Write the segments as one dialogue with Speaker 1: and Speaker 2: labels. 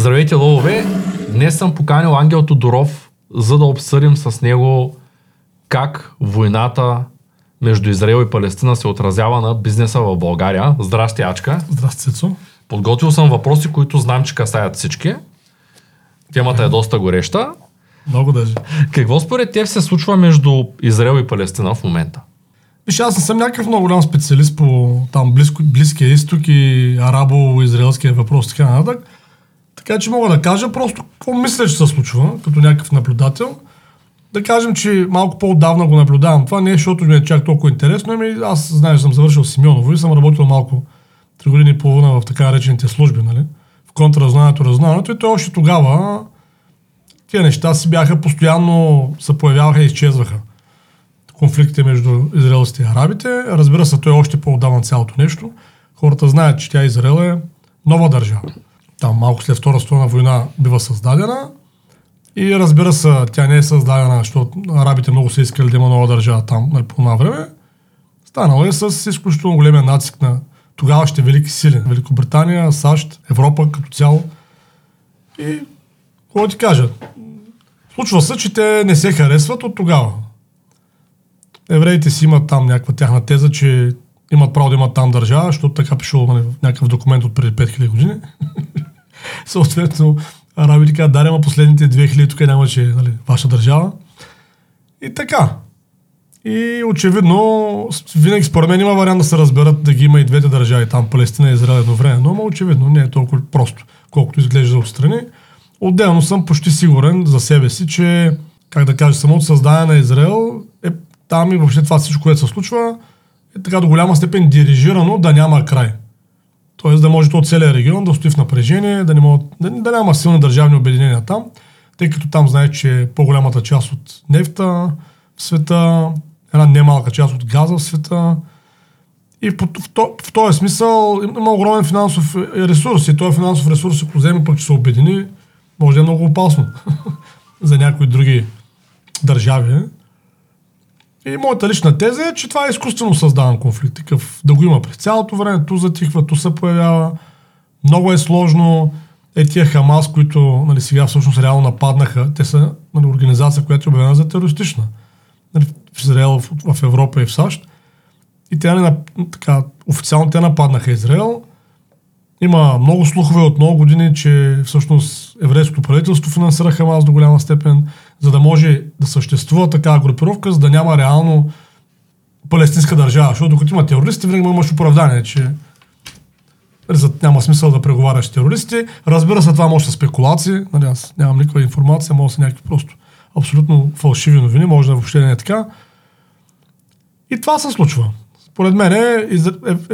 Speaker 1: Здравейте, ловове! Днес съм поканил Ангел Тодоров, за да обсъдим с него как войната между Израел и Палестина се отразява на бизнеса в България. Здрасти, Ачка!
Speaker 2: Здрасти, Цецо!
Speaker 1: Подготвил съм въпроси, които знам, че касаят всички. Темата е доста гореща.
Speaker 2: Много даже.
Speaker 1: Какво според теб се случва между Израел и Палестина в момента?
Speaker 2: Виж, аз не съм някакъв много голям специалист по там близко, Близкия изток и арабо-израелския въпрос и така нататък. Така че мога да кажа просто какво мисля, че се случва, като някакъв наблюдател. Да кажем, че малко по-отдавна го наблюдавам. Това не е, защото ми е чак толкова интересно. Ами аз, знаеш, съм завършил Симеоново и съм работил малко 3 години и половина в така наречените служби, нали? В контраразнанието, разнанието. И то още тогава тия неща си бяха постоянно, се появяваха и изчезваха. Конфликтите между израелците и арабите. Разбира се, той е още по-отдавна цялото нещо. Хората знаят, че тя Израел е нова държава. Там малко след Втора световна война бива създадена. И разбира се, тя не е създадена, защото арабите много са искали да има нова държава там нали, по това време. Станало е с изключително големия натиск на тогавашните велики сили. Великобритания, САЩ, Европа като цяло. И какво ти кажа? Случва се, че те не се харесват от тогава. Евреите си имат там някаква тяхна теза, че имат право да имат там държава, защото така пишело нали, някакъв документ от преди 5000 години. Съответно, арабите казват, да, последните 2000 тук нямаше нали, ваша държава. И така. И очевидно, винаги според мен има вариант да се разберат да ги има и двете държави, там Палестина и Израел едновременно, но очевидно не е толкова просто, колкото изглежда отстрани. Отделно съм почти сигурен за себе си, че, как да кажа, самото създаване на Израел е там и въобще това всичко, което се случва, е така до голяма степен дирижирано да няма край. Тоест да може от целият регион да стои в напрежение, да, не могат, да, да няма силни държавни обединения там, тъй като там знаеш, че по-голямата част от нефта в света, една немалка част от газа в света, и в, в, в този смисъл има огромен финансов ресурс. И този финансов ресурс, ако вземе пък, че се обедини, може да е много опасно за някои други държави. И моята лична теза е, че това е изкуствено създаван конфликт. Такъв да го има през цялото време, ту затихва, ту се появява. Много е сложно. Е тия Хамас, които нали, сега всъщност реално нападнаха, те са нали, организация, която е обявена за терористична. Нали, в Израел, в, в Европа и в САЩ. И те, нали, така, официално те нападнаха Израел. Има много слухове от много години, че всъщност еврейското правителство финансира Хамас до голяма степен, за да може да съществува такава групировка, за да няма реално палестинска държава. Защото докато има терористи, винаги имаш оправдание, че няма смисъл да преговаряш с терористи. Разбира се, това може да спекулации. Нали, аз нямам никаква информация, може са някакви просто абсолютно фалшиви новини, може да въобще не е така. И това се случва. Според мен е,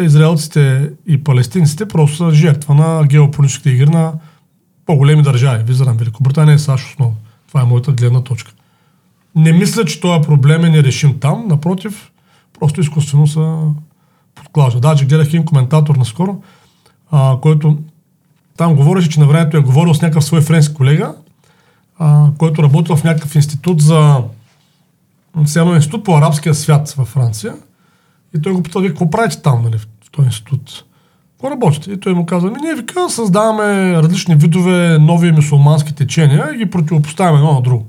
Speaker 2: израелците и палестинците просто са жертва на геополитическите игри на по-големи държави. Визирам Великобритания и САЩ основно. Това е моята гледна точка. Не мисля, че този проблем е нерешим там. Напротив, просто изкуствено са подклажда. Даже гледах един коментатор наскоро, а, който там говореше, че на времето е говорил с някакъв свой френски колега, а, който работил в някакъв институт за едно институт по арабския свят във Франция. И той го питал, какво правите там, нали, в този институт? Работите? И той му каза, ми ние вика създаваме различни видове нови мусулмански течения и ги противопоставяме едно на друго.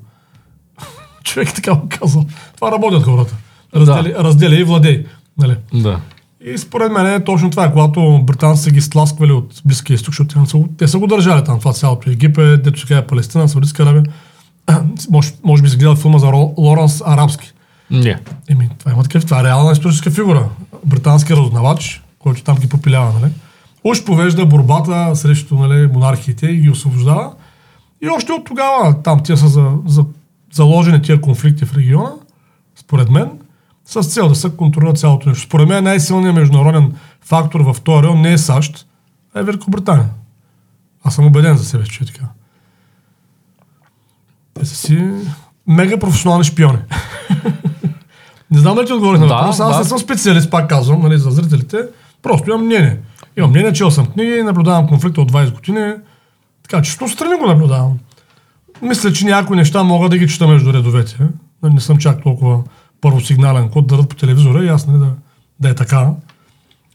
Speaker 2: Човек така му казал. Това работят хората. Раздели, да. раздели и владей. Нали?
Speaker 1: Да.
Speaker 2: И според мен е точно това, когато британците ги сласквали от Близкия изток, защото те са, те са го държали там, това цялото Египет, дето сега е Палестина, Саудитска Арабия. може, може би си гледал филма за Лоренс Арабски.
Speaker 1: Не.
Speaker 2: Еми, това има такъв, това е реална историческа фигура. Британски разузнавач, който там ги попилява, нали? Уж повежда борбата срещу нали, монархиите и ги освобождава. И още от тогава там тия са за, за, заложени тия конфликти в региона, според мен, с цел да се контролира цялото нещо. Според мен най-силният международен фактор в този район не е САЩ, а е Великобритания. Аз съм убеден за себе, че е така. Те са си мега професионални шпиони. не знам дали ти отговорих на въпроса. Аз да. не съм специалист, пак казвам, нали, за зрителите. Просто имам мнение. Имам мнение, чел съм книги, наблюдавам конфликта от 20 години. Така че, що страни го наблюдавам. Мисля, че някои неща мога да ги чета между редовете. Нали, не съм чак толкова първосигнален код да по телевизора и аз не да, да е така.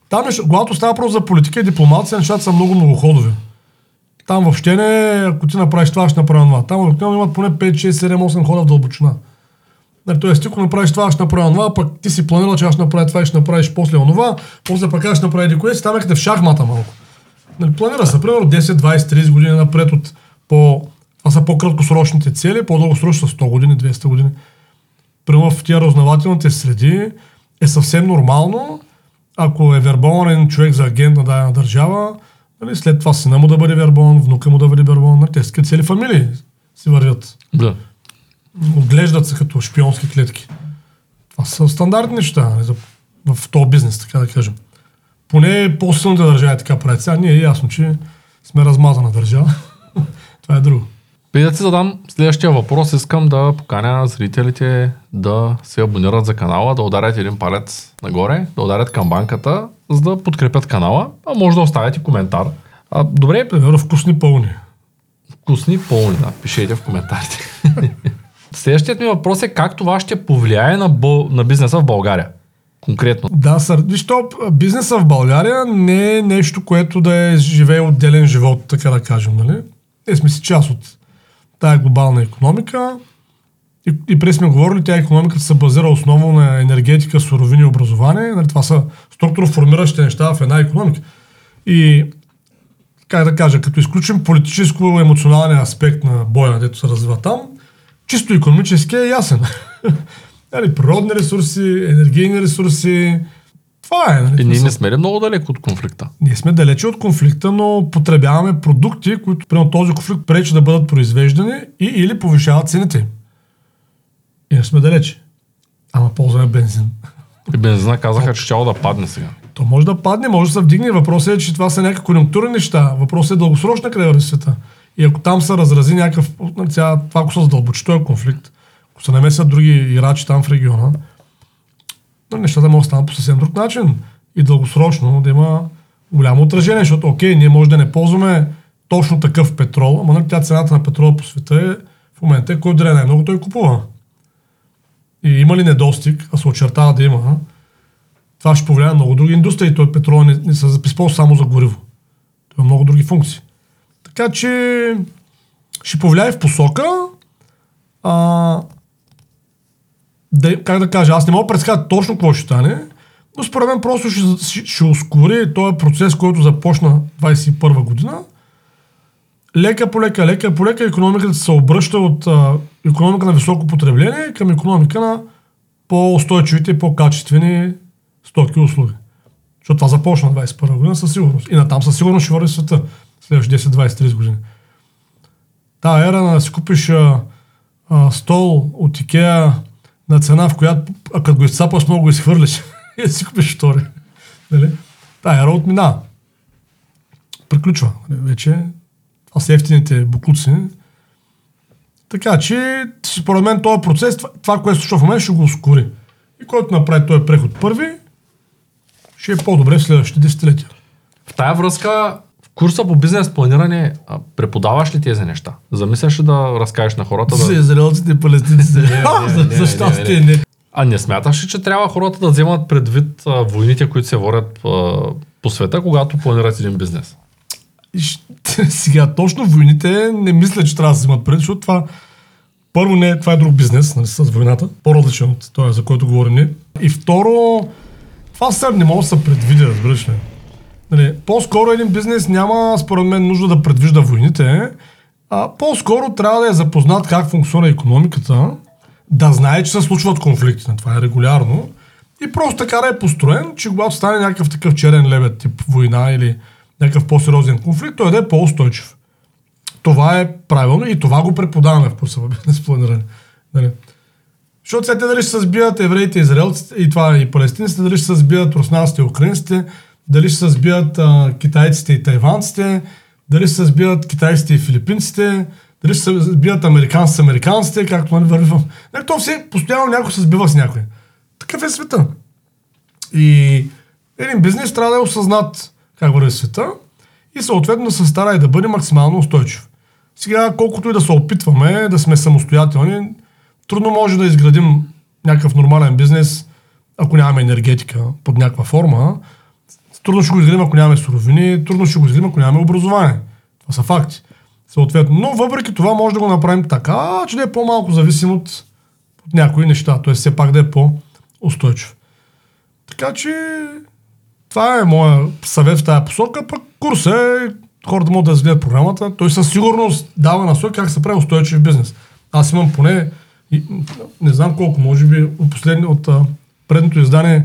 Speaker 2: Там, е, когато става просто за политика и дипломация, нещата са много много ходови. Там въобще не, ако ти направиш това, ще направя това. Там обикновено имат поне 5, 6, 7, 8 хода в дълбочина. Нали, тоест, ти ако направиш това, ще направя това, пък ти си планирал, че аз ще направя това и ще направиш после онова, после пък аз ще направя еди кое, си там в шахмата малко. Нали, планира се, примерно 10, 20, 30 години напред от по... Това са по-краткосрочните цели, по-дългосрочни са 100 години, 200 години. Примерно в тия разнователните среди е съвсем нормално, ако е вербован човек за агент на дадена държава, нали, след това сина му да бъде вербован, внука му да бъде вербован, нали, те цели фамилии си вървят.
Speaker 1: Да.
Speaker 2: Оглеждат се като шпионски клетки. Това са стандартни неща нали, за, в този бизнес, така да кажем. Поне по-силните държави така правят. Сега ние е ясно, че сме размазана държава. Това е друго.
Speaker 1: Преди да ти задам следващия въпрос, искам да поканя зрителите да се абонират за канала, да ударят един палец нагоре, да ударят камбанката, за да подкрепят канала, а може да оставите коментар. А, добре,
Speaker 2: Примерно вкусни пълни.
Speaker 1: вкусни, пълни, да, пишете в коментарите. Следващият ми въпрос е как това ще повлияе на, бъл... на бизнеса в България. Конкретно.
Speaker 2: Да, сър... виж, то бизнеса в България не е нещо, което да е живее отделен живот, така да кажем, нали? Ние сме си част от тая глобална економика. И, и преди сме говорили, тя економиката се базира основно на енергетика, суровини и образование. Нали, това са структуроформиращи неща в една економика. И, как да кажа, като изключим политическо-емоционалния аспект на боя, дето се развива там, чисто економически е ясен. нали, природни ресурси, енергийни ресурси, това е. Нали,
Speaker 1: И ние
Speaker 2: смисъл.
Speaker 1: не сме ли много далеко от конфликта?
Speaker 2: Ние сме далече от конфликта, но потребяваме продукти, които примерно този конфликт пречи да бъдат произвеждани и или повишават цените. И не сме далече. Ама ползваме бензин.
Speaker 1: И бензина казаха, че щяло да падне сега.
Speaker 2: То може да падне, може да се вдигне. Въпросът е, че това са някакви конъюнктурни неща. Въпросът е дългосрочна къде върви света. И ако там се разрази някакъв, сега, това ако се задълбочи този конфликт, ако се намесят други играчи там в региона, нали, нещата могат да станат по съвсем друг начин. И дългосрочно да има голямо отражение, защото окей, ние може да не ползваме точно такъв петрол, ама нали, тя цената на петрола по света е в момента, е, кой отделя най-много, той купува. И има ли недостиг, а се очертава да има, това ще повлияе на много други индустрии. Той петрол не, не се използва само за гориво. Той има много други функции. Така че ще повлияе в посока а, да, как да кажа, аз не мога да предсказа точно какво ще стане, но според мен просто ще, ще, ще ускори този процес, който започна 21 година. Лека по лека, лека по лека економиката се обръща от а, економика на високо потребление към економика на по-устойчивите и по-качествени стоки и услуги. Защото това започна 21 година със сигурност. И натам със сигурност ще върви света следващите 10-20-30 години. Та ера на да си купиш а, а, стол от Икеа на цена, в която, а като го изцапаш, много го изхвърлиш и си купиш втори. Нали? Та ера отмина. Приключва. Вече това са ефтините буклуци. Така че, според мен, този процес, това, това което се случва в момента, ще го ускори. И който направи този преход първи, ще е по-добре в следващите десетилетия.
Speaker 1: В тая връзка, курса по бизнес планиране, а, преподаваш ли тези неща? Замисляш ли да разкажеш на хората?
Speaker 2: За
Speaker 1: Да...
Speaker 2: израелците и палестинците.
Speaker 1: не, не, не? А не смяташ ли, че трябва хората да вземат предвид а, войните, които се водят а, по света, когато планират един бизнес?
Speaker 2: Сега, точно войните не мисля, че трябва да се взимат пред, защото това първо не, е- това е друг бизнес нали, с войната, по-различен от този, за който говорим ние. И второ, това сега не може да се предвиди, разбираш ли. Нали, по-скоро един бизнес няма, според мен, нужда да предвижда войните, а по-скоро трябва да е запознат как функционира економиката, да знае, че се случват конфликти, това е регулярно, и просто така да е построен, че когато стане някакъв такъв черен лебед, тип война или някакъв по-сериозен конфликт, той да е по-устойчив. Това е правилно и това го преподаваме в курса бизнес планиране. Нали? Защото сега те дали ще се сбият евреите, израелците и това и палестинците, дали ще се сбият руснаците и украинците, дали ще се сбият а, китайците и тайванците, дали ще се сбият китайците и филипинците, дали ще се сбият американците с американците, както нали върви в... Нали, то все, постоянно някой се сбива с някой. Такъв е света. И един бизнес трябва да е осъзнат как върви света и съответно да се стара и да бъде максимално устойчив. Сега, колкото и да се опитваме да сме самостоятелни, трудно може да изградим някакъв нормален бизнес, ако нямаме енергетика под някаква форма. Трудно ще го изградим, ако нямаме суровини, трудно ще го изградим, ако нямаме образование. Това са факти. Съответно. Но въпреки това може да го направим така, че да е по-малко зависим от, от някои неща. Т.е. все пак да е по-устойчив. Така че това е моя съвет в тази посока. Пък курса е хората могат да изгледат програмата. Той със сигурност дава насоки как се прави устойчив бизнес. Аз имам поне, не знам колко, може би от, последни, от предното издание,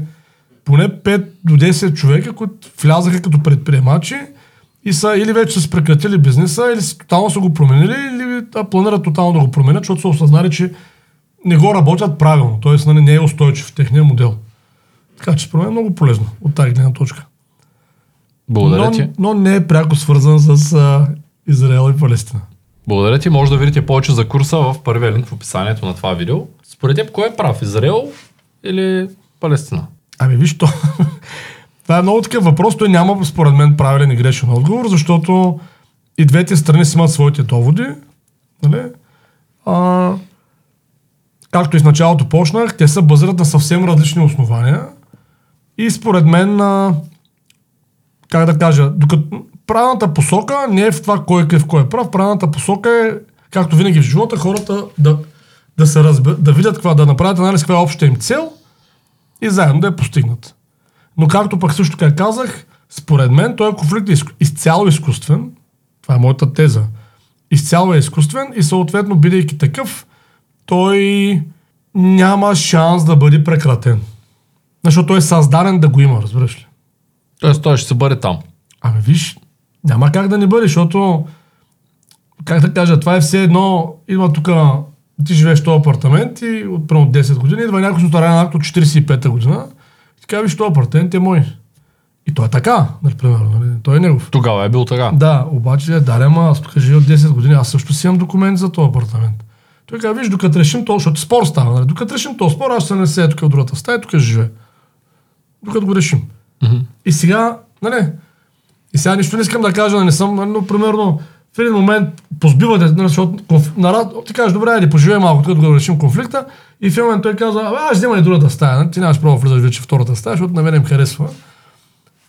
Speaker 2: поне 5 до 10 човека, които влязаха като предприемачи и са или вече са прекратили бизнеса, или са, тотално са го променили, или да, планират тотално да го променят, защото са осъзнали, че не го работят правилно. Тоест, нали, не е устойчив в техния модел. Така че според мен е много полезно от тази гледна точка.
Speaker 1: Благодаря
Speaker 2: но,
Speaker 1: ти.
Speaker 2: но не е пряко свързан с а, Израел и Палестина.
Speaker 1: Благодаря ти. Може да видите повече за курса в първия линк в описанието на това видео. Според теб, кой е прав? Израел или Палестина?
Speaker 2: Ами виж то. Това е много такъв въпрос. Той няма, според мен, правилен и грешен отговор, защото и двете страни си имат своите доводи. Нали? А, както и в началото почнах, те са базират на съвсем различни основания. И според мен, а, как да кажа, докато правилната посока не е в това кой е крив, кой е прав. Правилната посока е, както винаги в живота, хората да, да се разбе, да видят каква, да направят анализ каква е общата им цел и заедно да я постигнат. Но както пък също така казах, според мен този конфликт е изцяло изкуствен. Това е моята теза. Изцяло е изкуствен и съответно, бидейки такъв, той няма шанс да бъде прекратен. Защото той е създаден да го има, разбираш ли?
Speaker 1: Тоест той ще се бъде там.
Speaker 2: Ами виж, няма как да не бъде, защото, как да кажа, това е все едно, идва тук, ти живееш в този апартамент и от примерно 10 години, идва някой с нотариален акт от 45-та година и така, виж, този апартамент е мой. И той е така, нали, примерно, нали? той е негов.
Speaker 1: Тогава е бил така.
Speaker 2: Да, обаче, да, ама аз тук живея от 10 години, аз също си имам документ за този апартамент. Той казва, виж, докато решим то, защото спор става, нали? докато решим този спор, аз ще се не седя тук в другата стая, тук ще живея. Докато го решим.
Speaker 1: Мгм.
Speaker 2: И сега, нали, и сега нищо не искам да кажа, не съм, нали, но примерно в един момент позбивате, нали, защото конф... нарад, ти кажеш, добре, айде поживее малко, тук да го решим конфликта. И в един момент той казва, абе, аз взема и другата стая, нали? ти нямаш право да влизаш вече втората стая, защото на мен им харесва.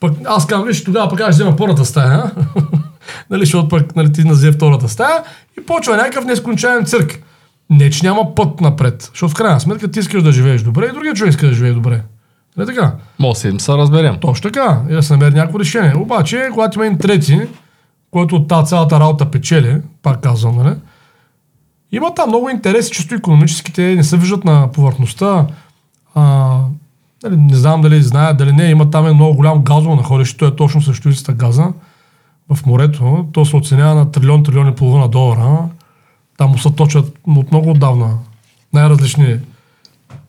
Speaker 2: Пък аз казвам, виж, тогава пък аз взема първата стая, нали, защото пък нали, ти назе втората стая и почва някакъв нескончаем цирк. Не, че няма път напред, защото в крайна сметка ти искаш да живееш добре и другия човек иска да живее добре. Не така?
Speaker 1: Може да се разберем.
Speaker 2: Точно така. И да се намери някакво решение. Обаче, когато има един трети, който от тази цялата работа печели, пак казвам, нали? Има там много интереси, чисто економически, те не се виждат на повърхността. А, нали, не знам дали знаят, дали не, има там е много голям газово находище, то е точно срещу изта газа в морето. То се оценява на трилион, трилион и половина долара. Там му се точат от много отдавна най-различни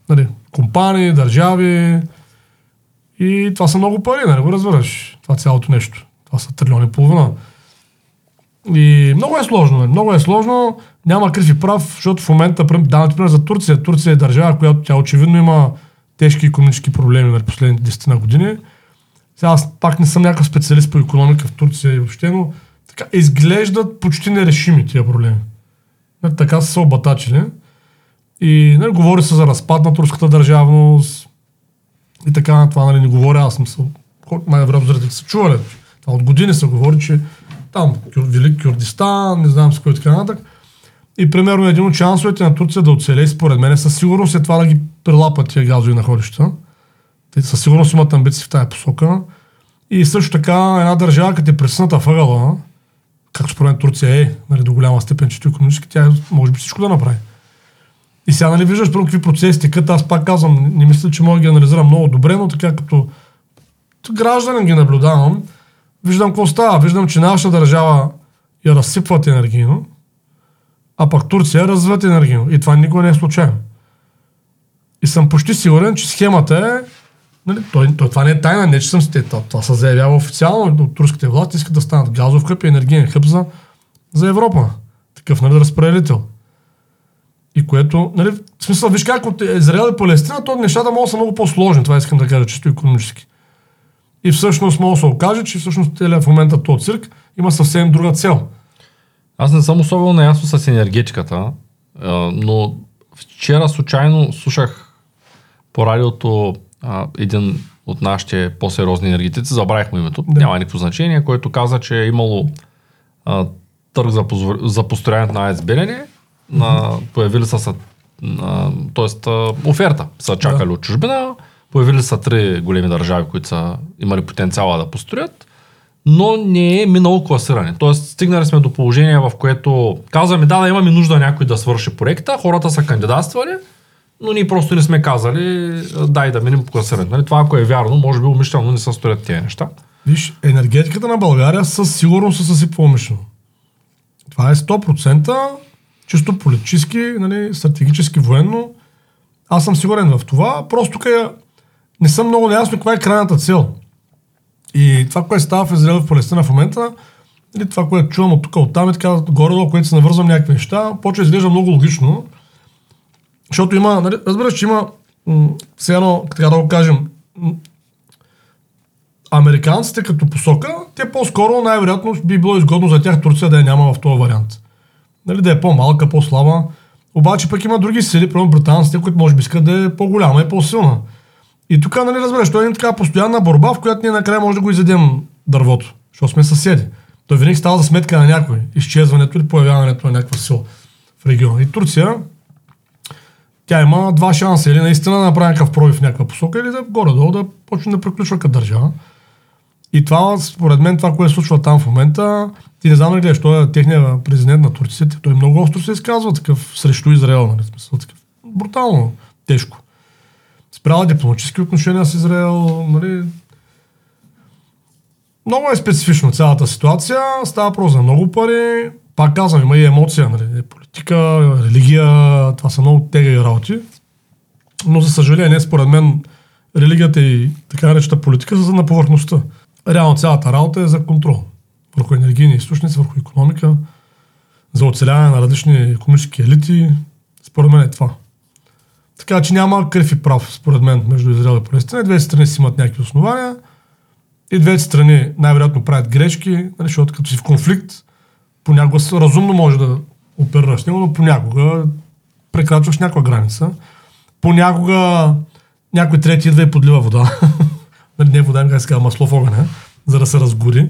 Speaker 2: нали, компании, държави, и това са много пари, нали го разбираш? Това цялото нещо. Това са трилиони и половина. И много е сложно, нали? много е сложно. Няма крив и прав, защото в момента, прем- давам ти пример за Турция. Турция е държава, която тя очевидно има тежки економически проблеми на последните 10 на години. Сега аз пак не съм някакъв специалист по економика в Турция и въобще, но така, изглеждат почти нерешими тия проблеми. Нали, така са се обатачили. И нали, говори се за разпад на турската държавност, и така на това, нали, не говоря, аз съм се, най-вероятно зрителите са чували. Това от години се говори, че там Велик Кюрдистан, не знам с кой така нататък. И примерно един от шансовете на Турция да оцелее, според мен, със сигурност е това да ги прилапат тия газови находища. Те със сигурност имат амбиции в тази посока. И също така една държава, като е пресната въгъла, както според Турция е, нали, до голяма степен, че економически, тя може би всичко да направи. И сега нали виждаш първо какви процеси текат, аз пак казвам, не мисля, че мога да ги анализирам много добре, но така като гражданин ги наблюдавам, виждам какво става. Виждам, че нашата държава я разсипват енергийно, а пък Турция развиват енергийно. И това никога не е случайно. И съм почти сигурен, че схемата е Нали, той, той, това не е тайна, не че съм сте. Това, това се заявява официално от турските власти, искат да станат газов хъб и енергиен хъб за, за Европа. Такъв нали, разпределител. И което, нали, в смисъл, виж как от Израел и Палестина, то нещата могат да са много по-сложни, това искам да кажа, чисто економически. И всъщност може да се окаже, че всъщност в момента този цирк има съвсем друга цел.
Speaker 1: Аз не съм особено наясно с енергетиката, но вчера случайно слушах по радиото един от нашите по-сериозни енергетици, забравих му името,
Speaker 2: Да.
Speaker 1: няма никакво значение, който каза, че е имало а, търг за, позвор... за построяването на АЕЦ Белене. На, появили са, са а, оферта са чакали
Speaker 2: Да.
Speaker 1: от чужбина. Появили са три големи държави, които са имали потенциала да построят, но не е минало класиране. Тоест, стигнали сме до положение, в което казваме, да, да имаме нужда някой да свърши проекта, хората са кандидатствали, но ние просто не сме казали, дай да минем по класирането. Нали? Това, ако е вярно, може би умишлено не се строят тези неща.
Speaker 2: Виж, енергетиката на България със сигурност се съсипва умишлено. Това е 100% чисто политически, нали, стратегически, военно. Аз съм сигурен в това. Просто е, не съм много наясно каква е крайната цел. И това, което става в Израел в Палестина в момента, нали, това, което чувам от тук, от там и така, горе-долу, което се навързвам някакви неща, почва да изглежда много логично. Защото има, нали, разбираш, че има, все едно, така да го кажем, американците като посока, те по-скоро най-вероятно би било изгодно за тях Турция да я няма в този вариант. Нали, да е по-малка, по-слаба. Обаче пък има други сили, примерно британците, които може би искат да е по-голяма и по-силна. И тук, нали, разбираш, той е така постоянна борба, в която ние накрая може да го изядем дървото, защото сме съседи. Той винаги става за сметка на някой, изчезването или появяването на някаква сила в региона. И Турция, тя има два шанса. Или наистина да направи някакъв пробив в някаква посока, или да горе-долу да почне да приключва като държава. И това, според мен, това, което се случва там в момента, ти не знам ли гледаш, той е техният президент на Турция, той много остро се изказва такъв срещу Израел, нали, смисъл, такъв, брутално, тежко. Спряла дипломатически отношения с Израел, нали, много е специфично цялата ситуация, става просто за много пари, пак казвам, има и емоция, нали, политика, религия, това са много тегави работи, но за съжаление, според мен, религията и така наречената политика са на повърхността. Реално цялата работа е за контрол върху енергийни източници, върху економика, за оцеляване на различни економически елити. Според мен е това. Така че няма крив и прав, според мен, между Израел и Палестина. Двете страни си имат някакви основания и двете страни най-вероятно правят грешки, нали, защото като си в конфликт, понякога разумно може да оперираш него, но понякога прекрачваш някаква граница. Понякога някой трети идва и подлива вода. нали, не вода, как се казва, масло в огъня, за да се разгори.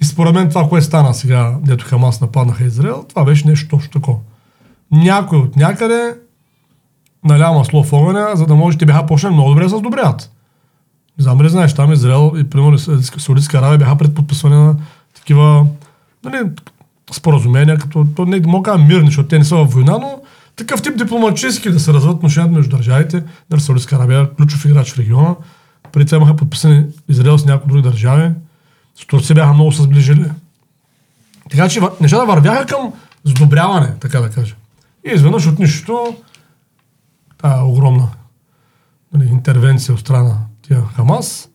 Speaker 2: И според мен това, което стана сега, дето Хамас нападнаха Израел, това беше нещо точно такова. Някой от някъде наля масло в огъня, за да може те бяха почнали много добре да се сдобряват. Не знам ли знаеш, там Израел и примерно Саудитска Аравия бяха пред подписване на такива нали, споразумения, като то не мога да мирни, защото те не са във война, но такъв тип дипломатически да се развиват отношенията между държавите. Нали, Саудитска Аравия, ключов играч в региона. Преди това имаха подписани Израел с някои други държави. С Турция бяха много се сближили. Така че нещата вървяха към сдобряване, така да кажа. И изведнъж от нищото тая огромна нали, интервенция от страна на тия Хамас.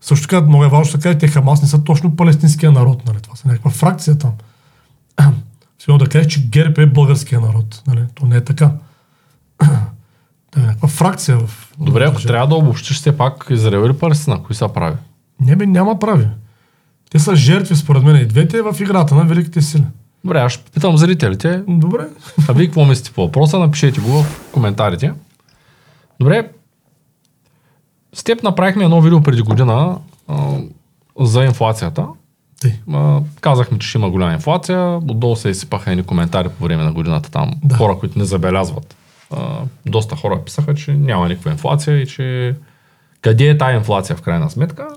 Speaker 2: Също така, много е важно да кажа, те Хамас не са точно палестинския народ. Нали? Това са някаква фракция там. Сигурно да кажеш, че ГЕРБ е българския народ. Нали? То не е така. Това е някаква фракция в...
Speaker 1: Добре, ако трябва да обобщиш все пак Израел или Палестина, кои са прави?
Speaker 2: Не, бе, няма прави. Те са жертви, според мен, и двете в играта на великите сили.
Speaker 1: Добре, аз ще питам зрителите.
Speaker 2: Добре.
Speaker 1: А вие какво мислите по въпроса? Напишете го в коментарите. Добре. С теб направихме едно видео преди година а, за инфлацията. А, казахме, че ще има голяма инфлация. Отдолу се изсипаха едни коментари по време на годината там.
Speaker 2: Да.
Speaker 1: Хора, които не забелязват. А, доста хора писаха, че няма никаква инфлация и че къде е тая инфлация в крайна сметка.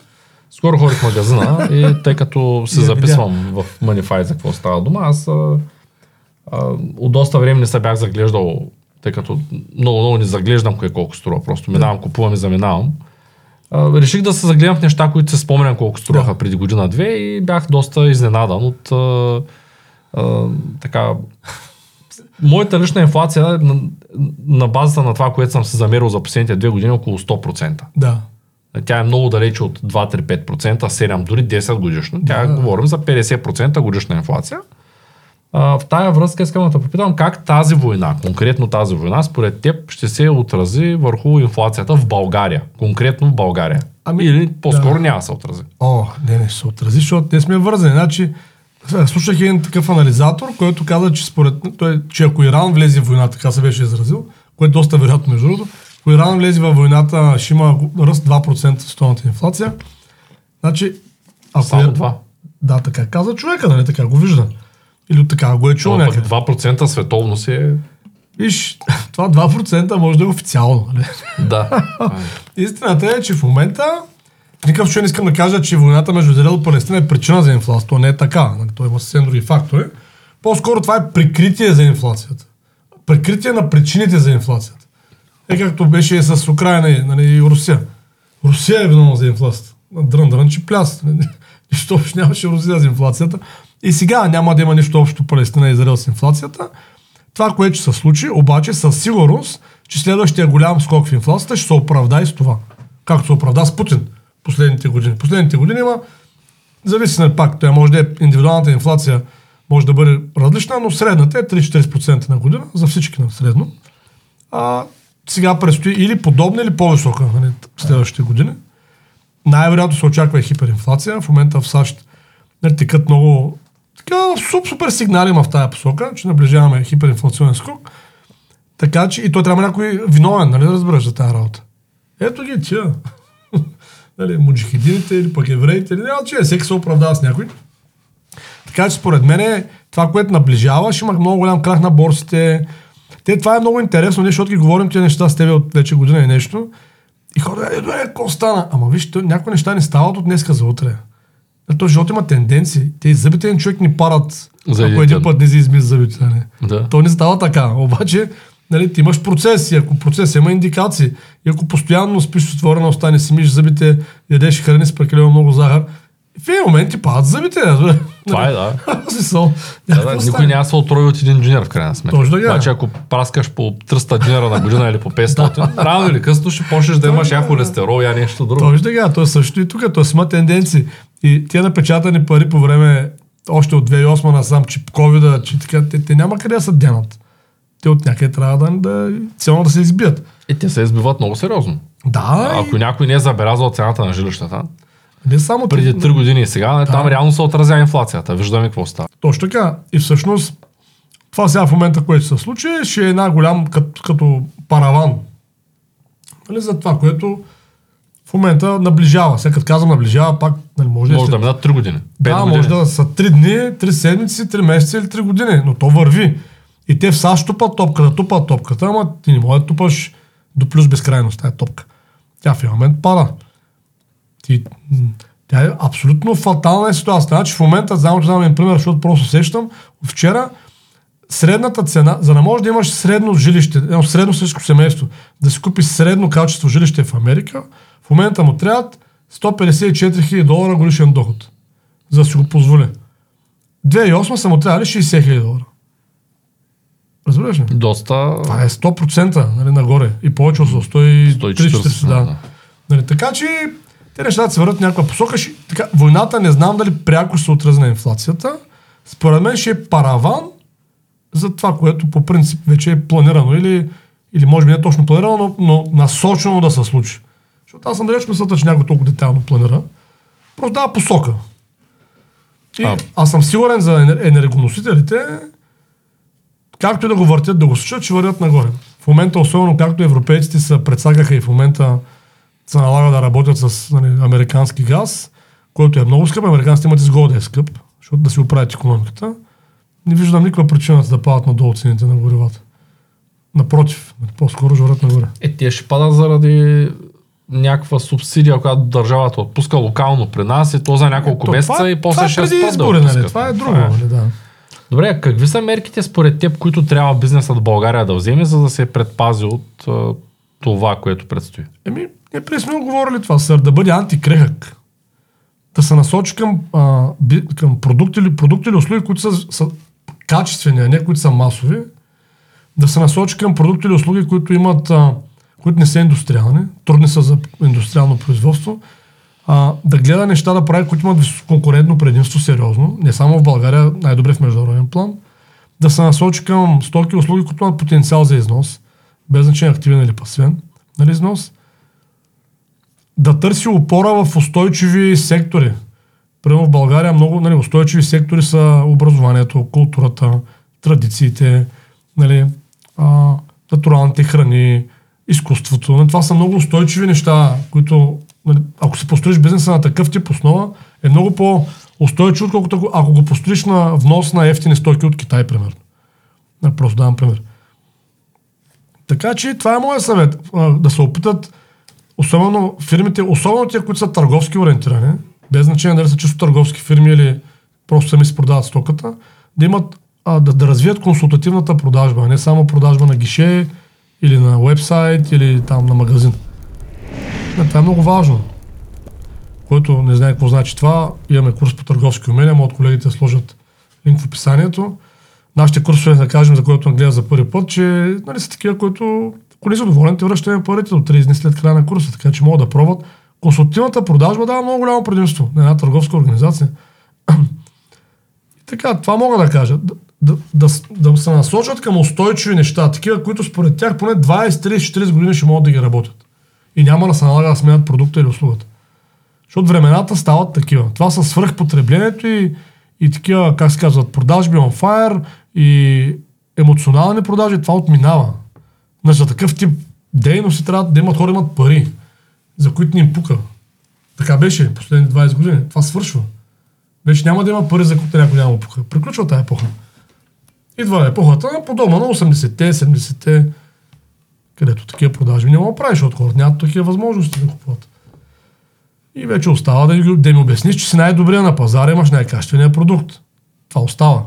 Speaker 1: Скоро ходих в магазина и тъй като се
Speaker 2: Я
Speaker 1: записвам в Manify за какво става дума, аз а, от доста време не се бях заглеждал, тъй като много, много не заглеждам кое колко струва. Просто минавам, купувам и заминавам. А, реших да се загледам в неща, които се спомням колко струваха
Speaker 2: Да.
Speaker 1: преди година-две и бях доста изненадан от а, а, така моята лична инфлация на, на базата на това, което съм се замерил за последните две години, е около 100%.
Speaker 2: Да.
Speaker 1: Тя е много далече от 2-3-5%, 7, дори 10 годишно. Тя
Speaker 2: Да.
Speaker 1: говорим за 50% годишна инфлация. А, в тая връзка искам да те попитам как тази война, конкретно тази война, според теб ще се отрази върху инфлацията в България. Конкретно в България.
Speaker 2: Ами,
Speaker 1: Или по-скоро
Speaker 2: да.
Speaker 1: няма да се отрази.
Speaker 2: О, не, не, ще се отрази, защото те сме вързани. Значи, слушах един такъв анализатор, който каза, че според той, че ако Иран влезе в война, така се беше изразил, което е доста вероятно между другото, ако Иран влезе във войната, ще има ръст 2% в столната инфлация. Значи, ако
Speaker 1: Само
Speaker 2: е-
Speaker 1: това.
Speaker 2: Да, така каза човека, нали? Така го вижда. Или така го е чул
Speaker 1: Но
Speaker 2: някъде.
Speaker 1: 2% световно си е...
Speaker 2: Виж, това 2% може да е официално. Нали?
Speaker 1: Да.
Speaker 2: Истината е, че в момента никакъв случай не искам да кажа, че войната между Израел и Палестина е причина за инфлация. То не е така. Нали? То има съвсем други фактори. По-скоро това е прикритие за инфлацията. Прикритие на причините за инфлацията. Е както беше и с Украина нали, и Русия. Русия е виновна за инфлацията. Дрън, дрън, че пляс. Нищо общо нямаше Русия за инфлацията. И сега няма да има нищо общо Палестина и Израел с инфлацията. Това, което ще се случи, обаче със сигурност, че следващия голям скок в инфлацията ще се оправда и с това. Както се оправда с Путин последните години. Последните години има, зависи на пак, той може да е индивидуалната инфлация може да бъде различна, но средната е 3-40% на година, за всички на средно. А, сега предстои или подобна, или по-висока нали, следващите години. Най-вероятно се очаква и хиперинфлация. В момента в САЩ нали, текат много така, суп, супер сигнали има в тази посока, че наближаваме хиперинфлационен скок. Така че и той трябва някой виновен, нали, да разбираш за тази работа. Ето ги тия. нали, муджихидините или пък евреите, или няма че всеки се оправдава с някой. Така че според мен е това, което наближава, ще имах много голям крах на борсите. Те, това е много интересно, защото ги говорим тези неща с тебе от вече година и нещо. И хора, е, добре, какво стана? Ама виж, то, някои неща не стават от днеска за утре. То живот има тенденции. Те зъбите на човек ни парат,
Speaker 1: За
Speaker 2: ако
Speaker 1: един
Speaker 2: път не си измис зъбите.
Speaker 1: Да.
Speaker 2: То не става така. Обаче, нали, ти имаш процес и ако процес има индикации, и ако постоянно спиш с отворена уста, не си миш зъбите, ядеш храни с прекалено много захар, в един момент ти падат зъбите.
Speaker 1: Това е, да.
Speaker 2: В смисъл,
Speaker 1: Да, да, никой няма се отрови от един джуниор в крайна сметка.
Speaker 2: Точно така.
Speaker 1: Значи ако праскаш по 300 динара на година или по 500, рано или късно ще почнеш да имаш я холестерол, я нещо друго.
Speaker 2: Точно така, то е също и тук, то има тенденции. И тия напечатани пари по време, още от 2008 насам, че covid че така, те, те няма къде да се денат. Те от някъде трябва да, да цяло да се избият.
Speaker 1: И те се избиват много сериозно.
Speaker 2: Да,
Speaker 1: Ако някой не е забелязал цената на жилищата,
Speaker 2: и не само
Speaker 1: преди
Speaker 2: те-
Speaker 1: 3 години и сега, не, там реално се отразява инфлацията. Виждаме какво става.
Speaker 2: Точно така. И всъщност, това сега в момента, което се случи, ще е една голям като, като параван. Нали, за това, което в момента наближава. Сега като казвам наближава, пак нали, може,
Speaker 1: Може
Speaker 2: след-
Speaker 1: да минат 3 години. 5
Speaker 2: Да,
Speaker 1: години.
Speaker 2: може да са 3 дни, 3 седмици, 3 месеца или 3 години, но то върви. И те в САЩ тупат топката, тупат топката, ама ти не може да тупаш до плюс безкрайност тази топка. Тя в един момент пада. Ти, тя е абсолютно фатална ситуация. Значи в момента, знам, че знам един пример, защото просто сещам, вчера средната цена, за да можеш да имаш средно жилище, едно средно всичко семейство, да си купиш средно качество жилище в Америка, в момента му трябват 154 000 долара годишен доход за да си го позволя. 2008 са му трябвали 60 хиляди долара. Разбираш ли?
Speaker 1: Доста...
Speaker 2: Това е 100% нали, нагоре. И повече от 130
Speaker 1: 140,
Speaker 2: да.
Speaker 1: да.
Speaker 2: Нали, така че те нещата се върват в някаква посока. Ще, така, войната не знам дали пряко ще се отрази на инфлацията. Според мен ще е параван за това, което по принцип вече е планирано. Или, или може би не точно планирано, но, но насочено да се случи. Аз съм далеч мисълта, че някой толкова детайлно планира. Просто дава посока. И
Speaker 1: А.
Speaker 2: аз съм сигурен за енер- енергоносителите, както и да го въртят, да го случат, ще вървят нагоре. В момента, особено както европейците се предсакаха и в момента се налага да работят с нали, американски газ, който е много скъп. Американците имат изгода да е скъп, защото да си оправят економиката. Не виждам никаква причина да падат надолу цените на горивата. Напротив, по-скоро вървят нагоре.
Speaker 1: Е, те ще падат заради някаква субсидия, която държавата отпуска локално при нас и то за няколко
Speaker 2: То
Speaker 1: месеца
Speaker 2: това,
Speaker 1: и после
Speaker 2: това
Speaker 1: ще
Speaker 2: е преди
Speaker 1: спрат да
Speaker 2: избори, нали? Това е друго,
Speaker 1: Това
Speaker 2: нали? Да.
Speaker 1: Добре, какви са мерките според теб, които трябва бизнесът в България да вземе, за да се предпази от а, това, което предстои?
Speaker 2: Еми, ние преди сме го говорили това, сър, да бъде антикрехък. Да се насочи към, а, би, към продукти, или, продукти или услуги, които са, са качествени, а не които са масови. Да се насочи към продукти или услуги, които имат, а, които не са индустриални, трудни са за индустриално производство. А, да гледа неща да прави, които имат конкурентно предимство сериозно, не само в България, най-добре в международен план. Да се насочи към стоки и услуги, които имат потенциал за износ, без значение активен или пасивен, нали, износ да търси опора в устойчиви сектори. Примерно в България много нали, устойчиви сектори са образованието, културата, традициите, нали, а, натуралните храни, изкуството. Нали, това са много устойчиви неща, които, нали, ако си построиш бизнеса на такъв тип основа, е много по устойчиво, отколкото ако, го построиш на внос на ефтини стоки от Китай, примерно. Просто давам пример. Така че това е моят съвет. Да се опитат, особено фирмите, особено тия, които са търговски ориентирани, без значение дали са чисто търговски фирми или просто сами си продават стоката, да имат, да, да развият консултативната продажба, не само продажба на гише или на вебсайт или там на магазин. Не, това е много важно. Който не знае какво значи това, имаме курс по търговски умения, могат колегите да сложат линк в описанието. Нашите курсове, да кажем, за който гледа за първи път, че нали, са такива, които ако не са доволни, те връщаме парите до 30 дни след края на курса, така че могат да пробват. Консултативната продажба дава много голямо предимство на една търговска организация. Така, това мога да кажа. Да, да, да, се насочат към устойчиви неща, такива, които според тях поне 20, 30, 40 години ще могат да ги работят. И няма да се налага да сменят продукта или услугата. Защото времената стават такива. Това са свръхпотреблението и, и такива, как се казват, продажби on fire и емоционални продажби. Това отминава. Значи за такъв тип дейности трябва да имат хора, имат пари, за които ни им пука. Така беше последните 20 години. Това свършва. Вече няма да има пари, за които някой няма пука. Приключва тази епоха. Идва епохата на подобна на 80-те, 70-те, където такива продажби няма да правиш, защото хората нямат такива възможности да купуват. И вече остава да, да им обясниш, че си най-добрия на пазара, имаш най-качествения продукт. Това остава.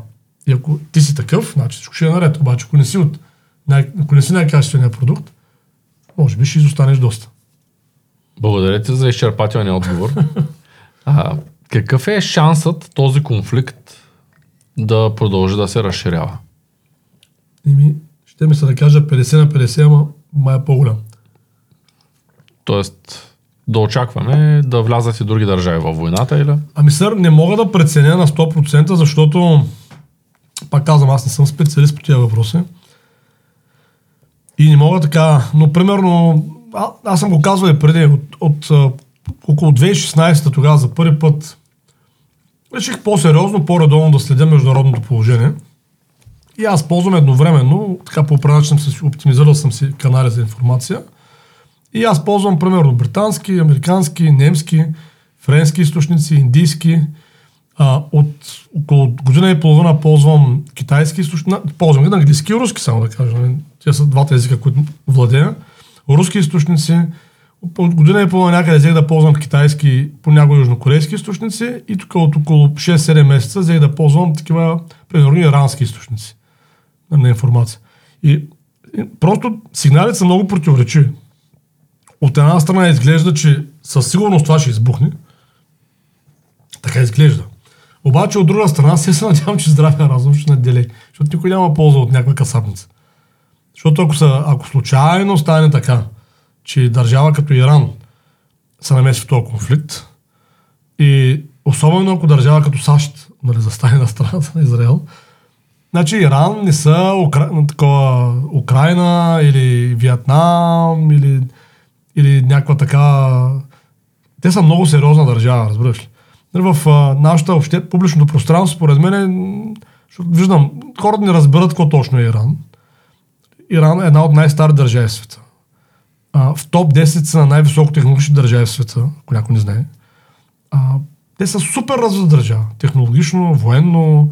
Speaker 2: И ако ти си такъв, значи всичко ще е наред. Обаче, ако не си, от най- ако не си най-качествения продукт, може би ще изостанеш доста.
Speaker 1: Благодаря ти за изчерпателния отговор. А, какъв е шансът този конфликт да продължи да се разширява?
Speaker 2: Ими, ще ми се да кажа 50 на 50, ама май е по-голям.
Speaker 1: Тоест, да очакваме да влязат и други държави във войната или?
Speaker 2: Ами сър, не мога да преценя на 100%, защото, пак казвам, аз не съм специалист по тия въпроси. И не мога така, но примерно, а, аз съм го казвал и преди, от, от около 2016 тогава за първи път реших по-сериозно, по-редовно да следя международното положение. И аз ползвам едновременно, така по определен оптимизирал съм си канали за информация. И аз ползвам примерно британски, американски, немски, френски източници, индийски. А, от около година и половина ползвам китайски източници, ползвам на английски и руски, само да кажа. нали? Те са двата езика, които владея. Руски източници. От година и половина някъде взех да ползвам китайски, понякога южнокорейски източници и тук от около 6-7 месеца взех да ползвам такива, примерно, ирански източници на, информация. И, и просто сигналите са много противоречиви. От една страна изглежда, че със сигурност това ще избухне. Така изглежда. Обаче от друга страна се се надявам, че здравия разум ще наделе. Защото никой няма полза от някаква касапница. Защото ако, са, ако случайно стане така, че държава като Иран се намеси в този конфликт и особено ако държава като САЩ нали, застане на страната на Израел, Значи Иран не са Укра... такова, Украина или Виетнам или, или някаква така... Те са много сериозна държава, разбираш ли. Нали, В а, нашата обще, публичното пространство, според мен, е, виждам, хората не разберат какво точно е Иран. Иран е една от най-стари държави в света. А, в топ 10 са на най-високо технологични държави в света, ако някой не знае. А, те са супер развита държава. Технологично, военно,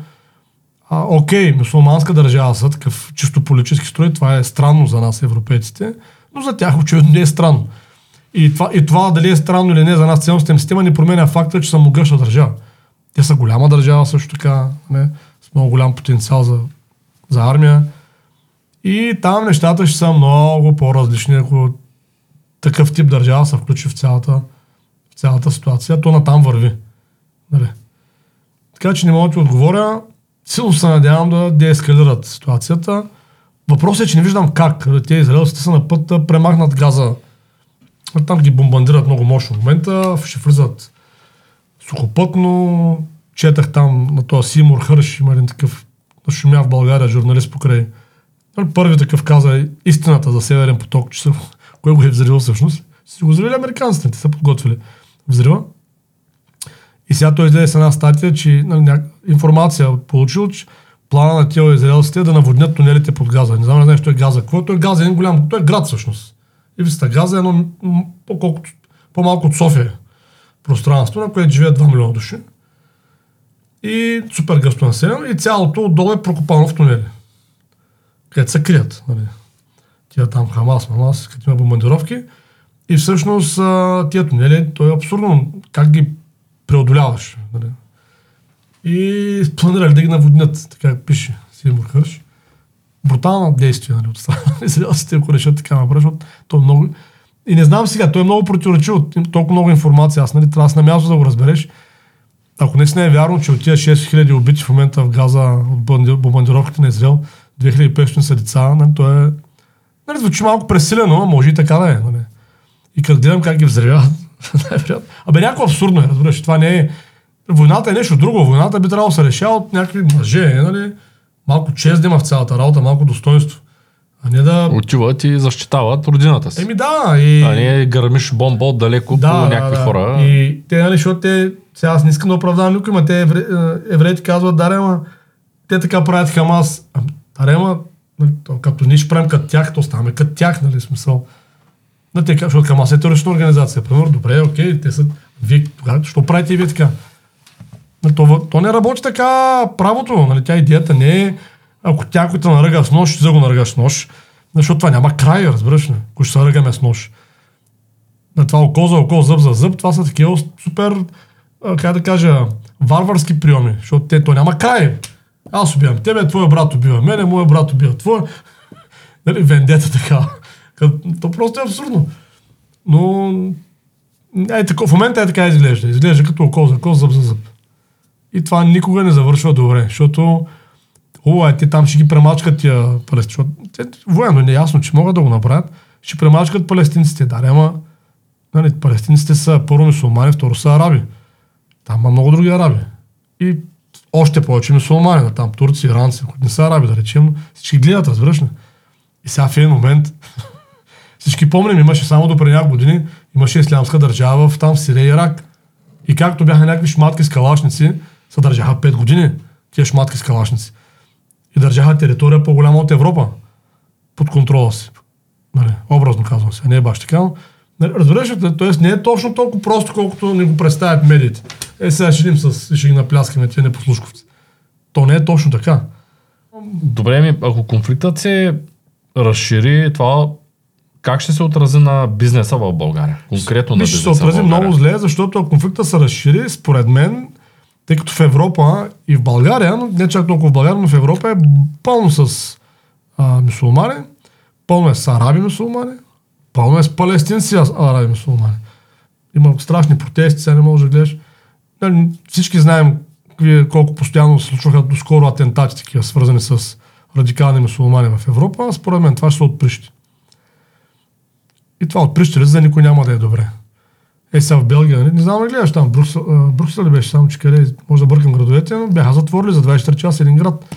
Speaker 2: а, окей, мусулманска държава са такъв чисто политически строй, това е странно за нас, европейците, но за тях очевидно не е странно. И това, и това дали е странно или не за нас ценностната система не променя факта, че са могъща държава. Те са голяма държава също така, не, с много голям потенциал за, за армия. И там нещата ще са много по-различни, ако такъв тип държава се включи в цялата, в цялата ситуация. То натам върви. Нали? Така че не мога да ти отговоря. Силно се надявам да деескалират ситуацията. Въпросът е, че не виждам как. Те израелците са на път да премахнат газа. Там ги бомбандират много мощно в момента. Ще влизат сухопътно. Четах там на този Симур Хърш, има един такъв шумя в България, журналист покрай. Нали, Първи такъв каза истината за Северен поток, че са, кой го е взривил всъщност. Си го взривили американците, те са подготвили взрива. И сега той излезе с една статия, че нали, информация получил, че плана на тия израелците е да наводнят тунелите под газа. Не знам не знаеш, що е газа. Какво той е газа? е Един голям, той е град всъщност. И вижте, газа е едно по-малко от София пространство, на което живеят 2 милиона души. и супер гъсто населено и цялото отдолу е прокопано в тунели. Където се крият. Нали. Тия там Хамас, Мамас, като има бомбардировки. И всъщност тия тунели, то е абсурдно как ги преодоляваш. Нали. И планирали да ги наводнят, така пише Симур Хърш. Брутално действие нали, от страна ако решат така защото то е много... И не знам сега, той е много противоречиво, толкова много информация. Аз нали, трябва на място да го разбереш. Ако не е вярно, че от тия 6000 убити в момента в Газа от бомбардировките на Израел, 2500 са деца, нали, то е... Нали, звучи малко пресилено, може и така да е. Нали. И като гледам как ги взривяват, Абе, някакво абсурдно е, разбираш. Това не е... Войната е нещо друго. Войната би трябвало да се решава от някакви мъже, нали? Малко чест да има в цялата работа, малко достоинство. А не да...
Speaker 1: Отиват и защитават родината си.
Speaker 2: Еми да. И...
Speaker 1: А не гърмиш бомба отдалеко
Speaker 2: да,
Speaker 1: по някакви
Speaker 2: да,
Speaker 1: хора.
Speaker 2: И те, нали, защото те... Сега аз не искам да оправдавам никой, но те евре, е, евреите казват, да, ама те така правят Хамас. Да, ама, нали, като ние ще правим като тях, то ставаме като тях, нали, смисъл. На те, защото Хамас е терористична организация. Примерно, добре, окей, те са... Вие, тогава, що правите и вие така? То, то не работи така правото. Нали? Тя идеята не е, ако ако те наръга с нож, ще го наръгаш с нож. Защото това няма край, разбираш ли? Ако ще се ръгаме с нож. На това око за око, зъб за зъб, това са такива супер, как да кажа, варварски приеми. Защото те, то няма край. Аз убивам тебе, твой брат убива мене, моят брат убива твой. нали, вендета така. То просто е абсурдно. Но е, тако, в момента е така изглежда. Изглежда като око за око, зъб за зъб. И това никога не завършва добре, защото хубаво е, те там ще ги премачкат тия палестинци. Военно не е ясно, че могат да го направят. Ще премачкат палестинците. Да, ама нали, палестинците са първо мусулмани, второ са араби. Там има много други араби. И още повече мусулмани, там турци, иранци, които не са араби, да речем, всички гледат, разбираш? И сега в един момент, всички помним, имаше само до преди няколко години, имаше ислямска държава в там Сирия и Ирак. И както бяха някакви шматки с калашници, се държаха 5 години, тия шматки с калашници. И държаха територия по-голяма от Европа под контрола си. Нали, образно казвам се, не е баш така, нали, разбираш ли, т.е. не е точно толкова просто, колкото ни го представят медиите. Е, сега ще с, ще ги напляскаме тия непослушковци. То не е точно така.
Speaker 1: Добре ми, ако конфликтът се разшири, това как ще се отрази на бизнеса в България? Конкретно на бизнеса
Speaker 2: Ще се отрази много зле, защото ако конфликта се разшири, според мен, тъй като в Европа и в България, но не чак толкова в България, но в Европа е пълно с а, мусулмани, пълно е с араби мусулмани, пълно е с палестинци араби мусулмани. Има страшни протести, сега не можеш да гледаш. Нали, всички знаем колко постоянно се случваха доскоро атентати, такива свързани с радикални мусулмани в Европа, според мен това ще се отприщи. И това отприщи за никой няма да е добре. Е, сега в Белгия, не, нали? не знам ли гледаш там, Брюксел, Брюксел ли беше само, че къде, може да бъркам градовете, но бяха затворили за 24 часа един град.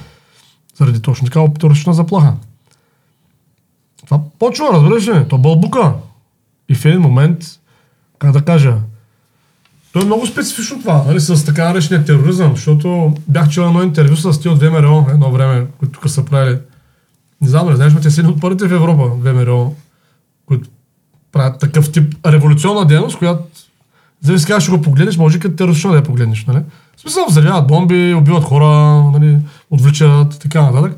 Speaker 2: Заради точно така терористична заплаха. Това почва, разбираш ли? То бълбука. И в един момент, как да кажа, то е много специфично това, нали, с така наречения тероризъм, защото бях чел едно интервю с ти от ВМРО едно време, които тук са правили. Не знам, не знаеш, но те са от първите в Европа, ВМРО, правят такъв тип революционна дейност, която зависи как ще го погледнеш, може и като терористично да я погледнеш. Нали? В смисъл, взривяват бомби, убиват хора, нали, отвличат, така нататък.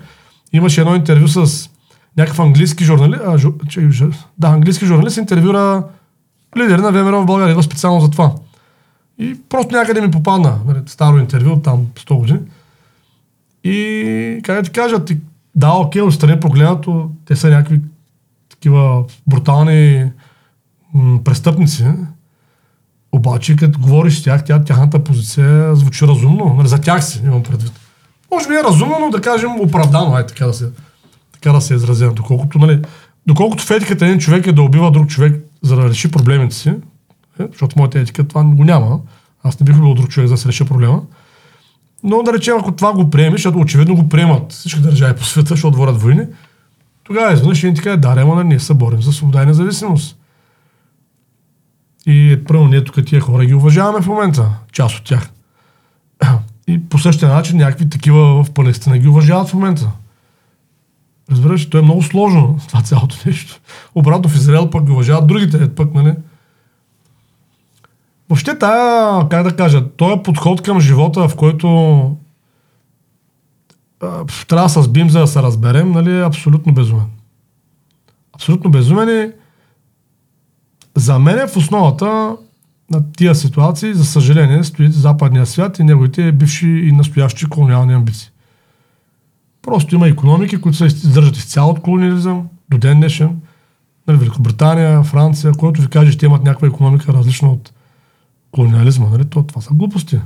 Speaker 2: Имаше едно интервю с някакъв английски журналист, а, жу, че, да, английски журналист интервюра лидер на ВМРО в България, специално за това. И просто някъде ми попадна, нали, старо интервю, там 100 години. И как да ти кажа, ти, да, окей, отстрани погледнато, те са някакви такива брутални м- престъпници. Обаче, като говориш с тях, тя, тяхната позиция звучи разумно. Нали, за тях си имам предвид. Може би е разумно, но да кажем оправдано, ай, така да се, така да се изразя. Доколкото, нали, доколкото в етиката един човек е да убива друг човек, за да реши проблемите си, е, защото моята етика това го няма. Аз не бих убил друг човек, за да се реши проблема. Но да речем, ако това го приемеш, защото очевидно го приемат всички държави по света, защото водят войни, тогава изведнъж един ти каже, да, ама ние се борим за свобода и независимост. И първо ние тук тия хора ги уважаваме в момента, част от тях. И по същия начин някакви такива в Палестина ги уважават в момента. Разбираш, то е много сложно това цялото нещо. Обратно в Израел пък ги уважават другите, пък, нали? Въобще тая, как да кажа, този подход към живота, в който трябва с бим, за да се разберем, нали, е абсолютно безумен. Абсолютно безумен и за мен е в основата на тия ситуации, за съжаление, стои западния свят и неговите бивши и настоящи колониални амбиции. Просто има економики, които се издържат изцяло от колониализъм до ден днешен. Нали, Великобритания, Франция, който ви каже, че имат някаква економика различна от колониализма. Нали? То, това са глупости.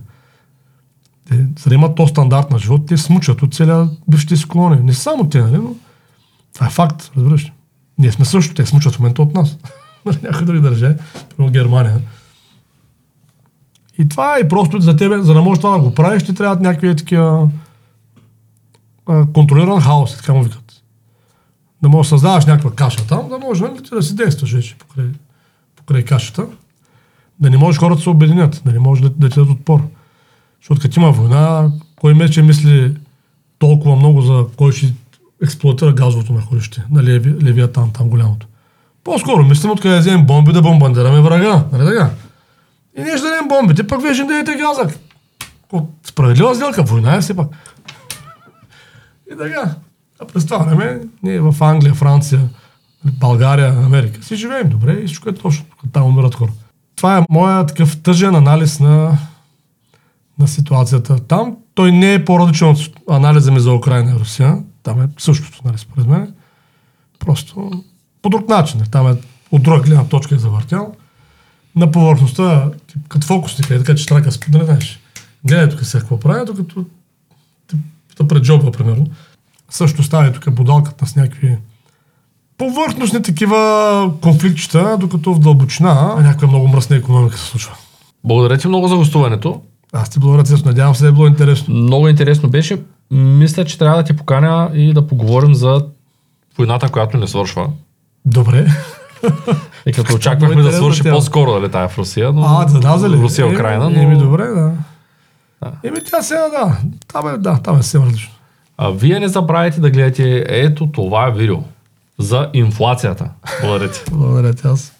Speaker 2: Те, за да имат то стандарт на живот, те смучат от целия бившите си колонии. Не само те, нали? но това е факт, разбираш. Ние сме също, те смучат в момента от нас. Нали, някои други държави, примерно Германия. И това е просто за тебе, за да можеш това да го правиш, ти трябват някакви такива контролиран хаос, така му викат. Да можеш да създаваш някаква каша там, да можеш нали, да си действаш вече покрай, покрай кашата. Да не можеш хората да се обединят, да не може да, да ти дадат отпор. Защото като има война, кой мече мисли толкова много за кой ще експлуатира газовото находище на Леви, Левиатан, там голямото. По-скоро мислим откъде да вземем бомби да бомбандираме врага. Нали така? И ние ще дадем бомбите, пък вие ще дадете газа. Справедлива сделка, война е все пак. И така. А през това време ние в Англия, Франция, България, Америка си живеем добре и всичко е точно. Там умират хора. Това е моят такъв тъжен анализ на, на ситуацията. Там той не е по-различен от анализа ми за Украина и Русия. Там е същото, нали, според мен. Просто по друг начин. Там е от друга гледна точка е завъртял. На повърхността, като фокусник, е така, че трака спи, нали знаеш. Гледай тук сега какво прави, докато да пред джоба, примерно. Също става тук будалката с някакви повърхностни такива конфликтчета, докато в дълбочина някаква много мръсна економика се случва.
Speaker 1: Благодаря ти много за гостуването.
Speaker 2: Аз ти благодаря. Надявам се да е било интересно.
Speaker 1: Много интересно беше. Мисля, че трябва да ти поканя и да поговорим за войната, която не свършва.
Speaker 2: Добре.
Speaker 1: И като очаквахме да свърши по-скоро, дали тая в Русия, но
Speaker 2: А, да, да?
Speaker 1: Русия, Украина, но...
Speaker 2: Еми, добре, да.
Speaker 1: Да.
Speaker 2: Еми, тя сега, да. Там е, да, там е съвсем различно.
Speaker 1: А вие не забравяйте да гледате ето това видео за инфлацията. Благодаря ти.
Speaker 2: Благодаря ти аз.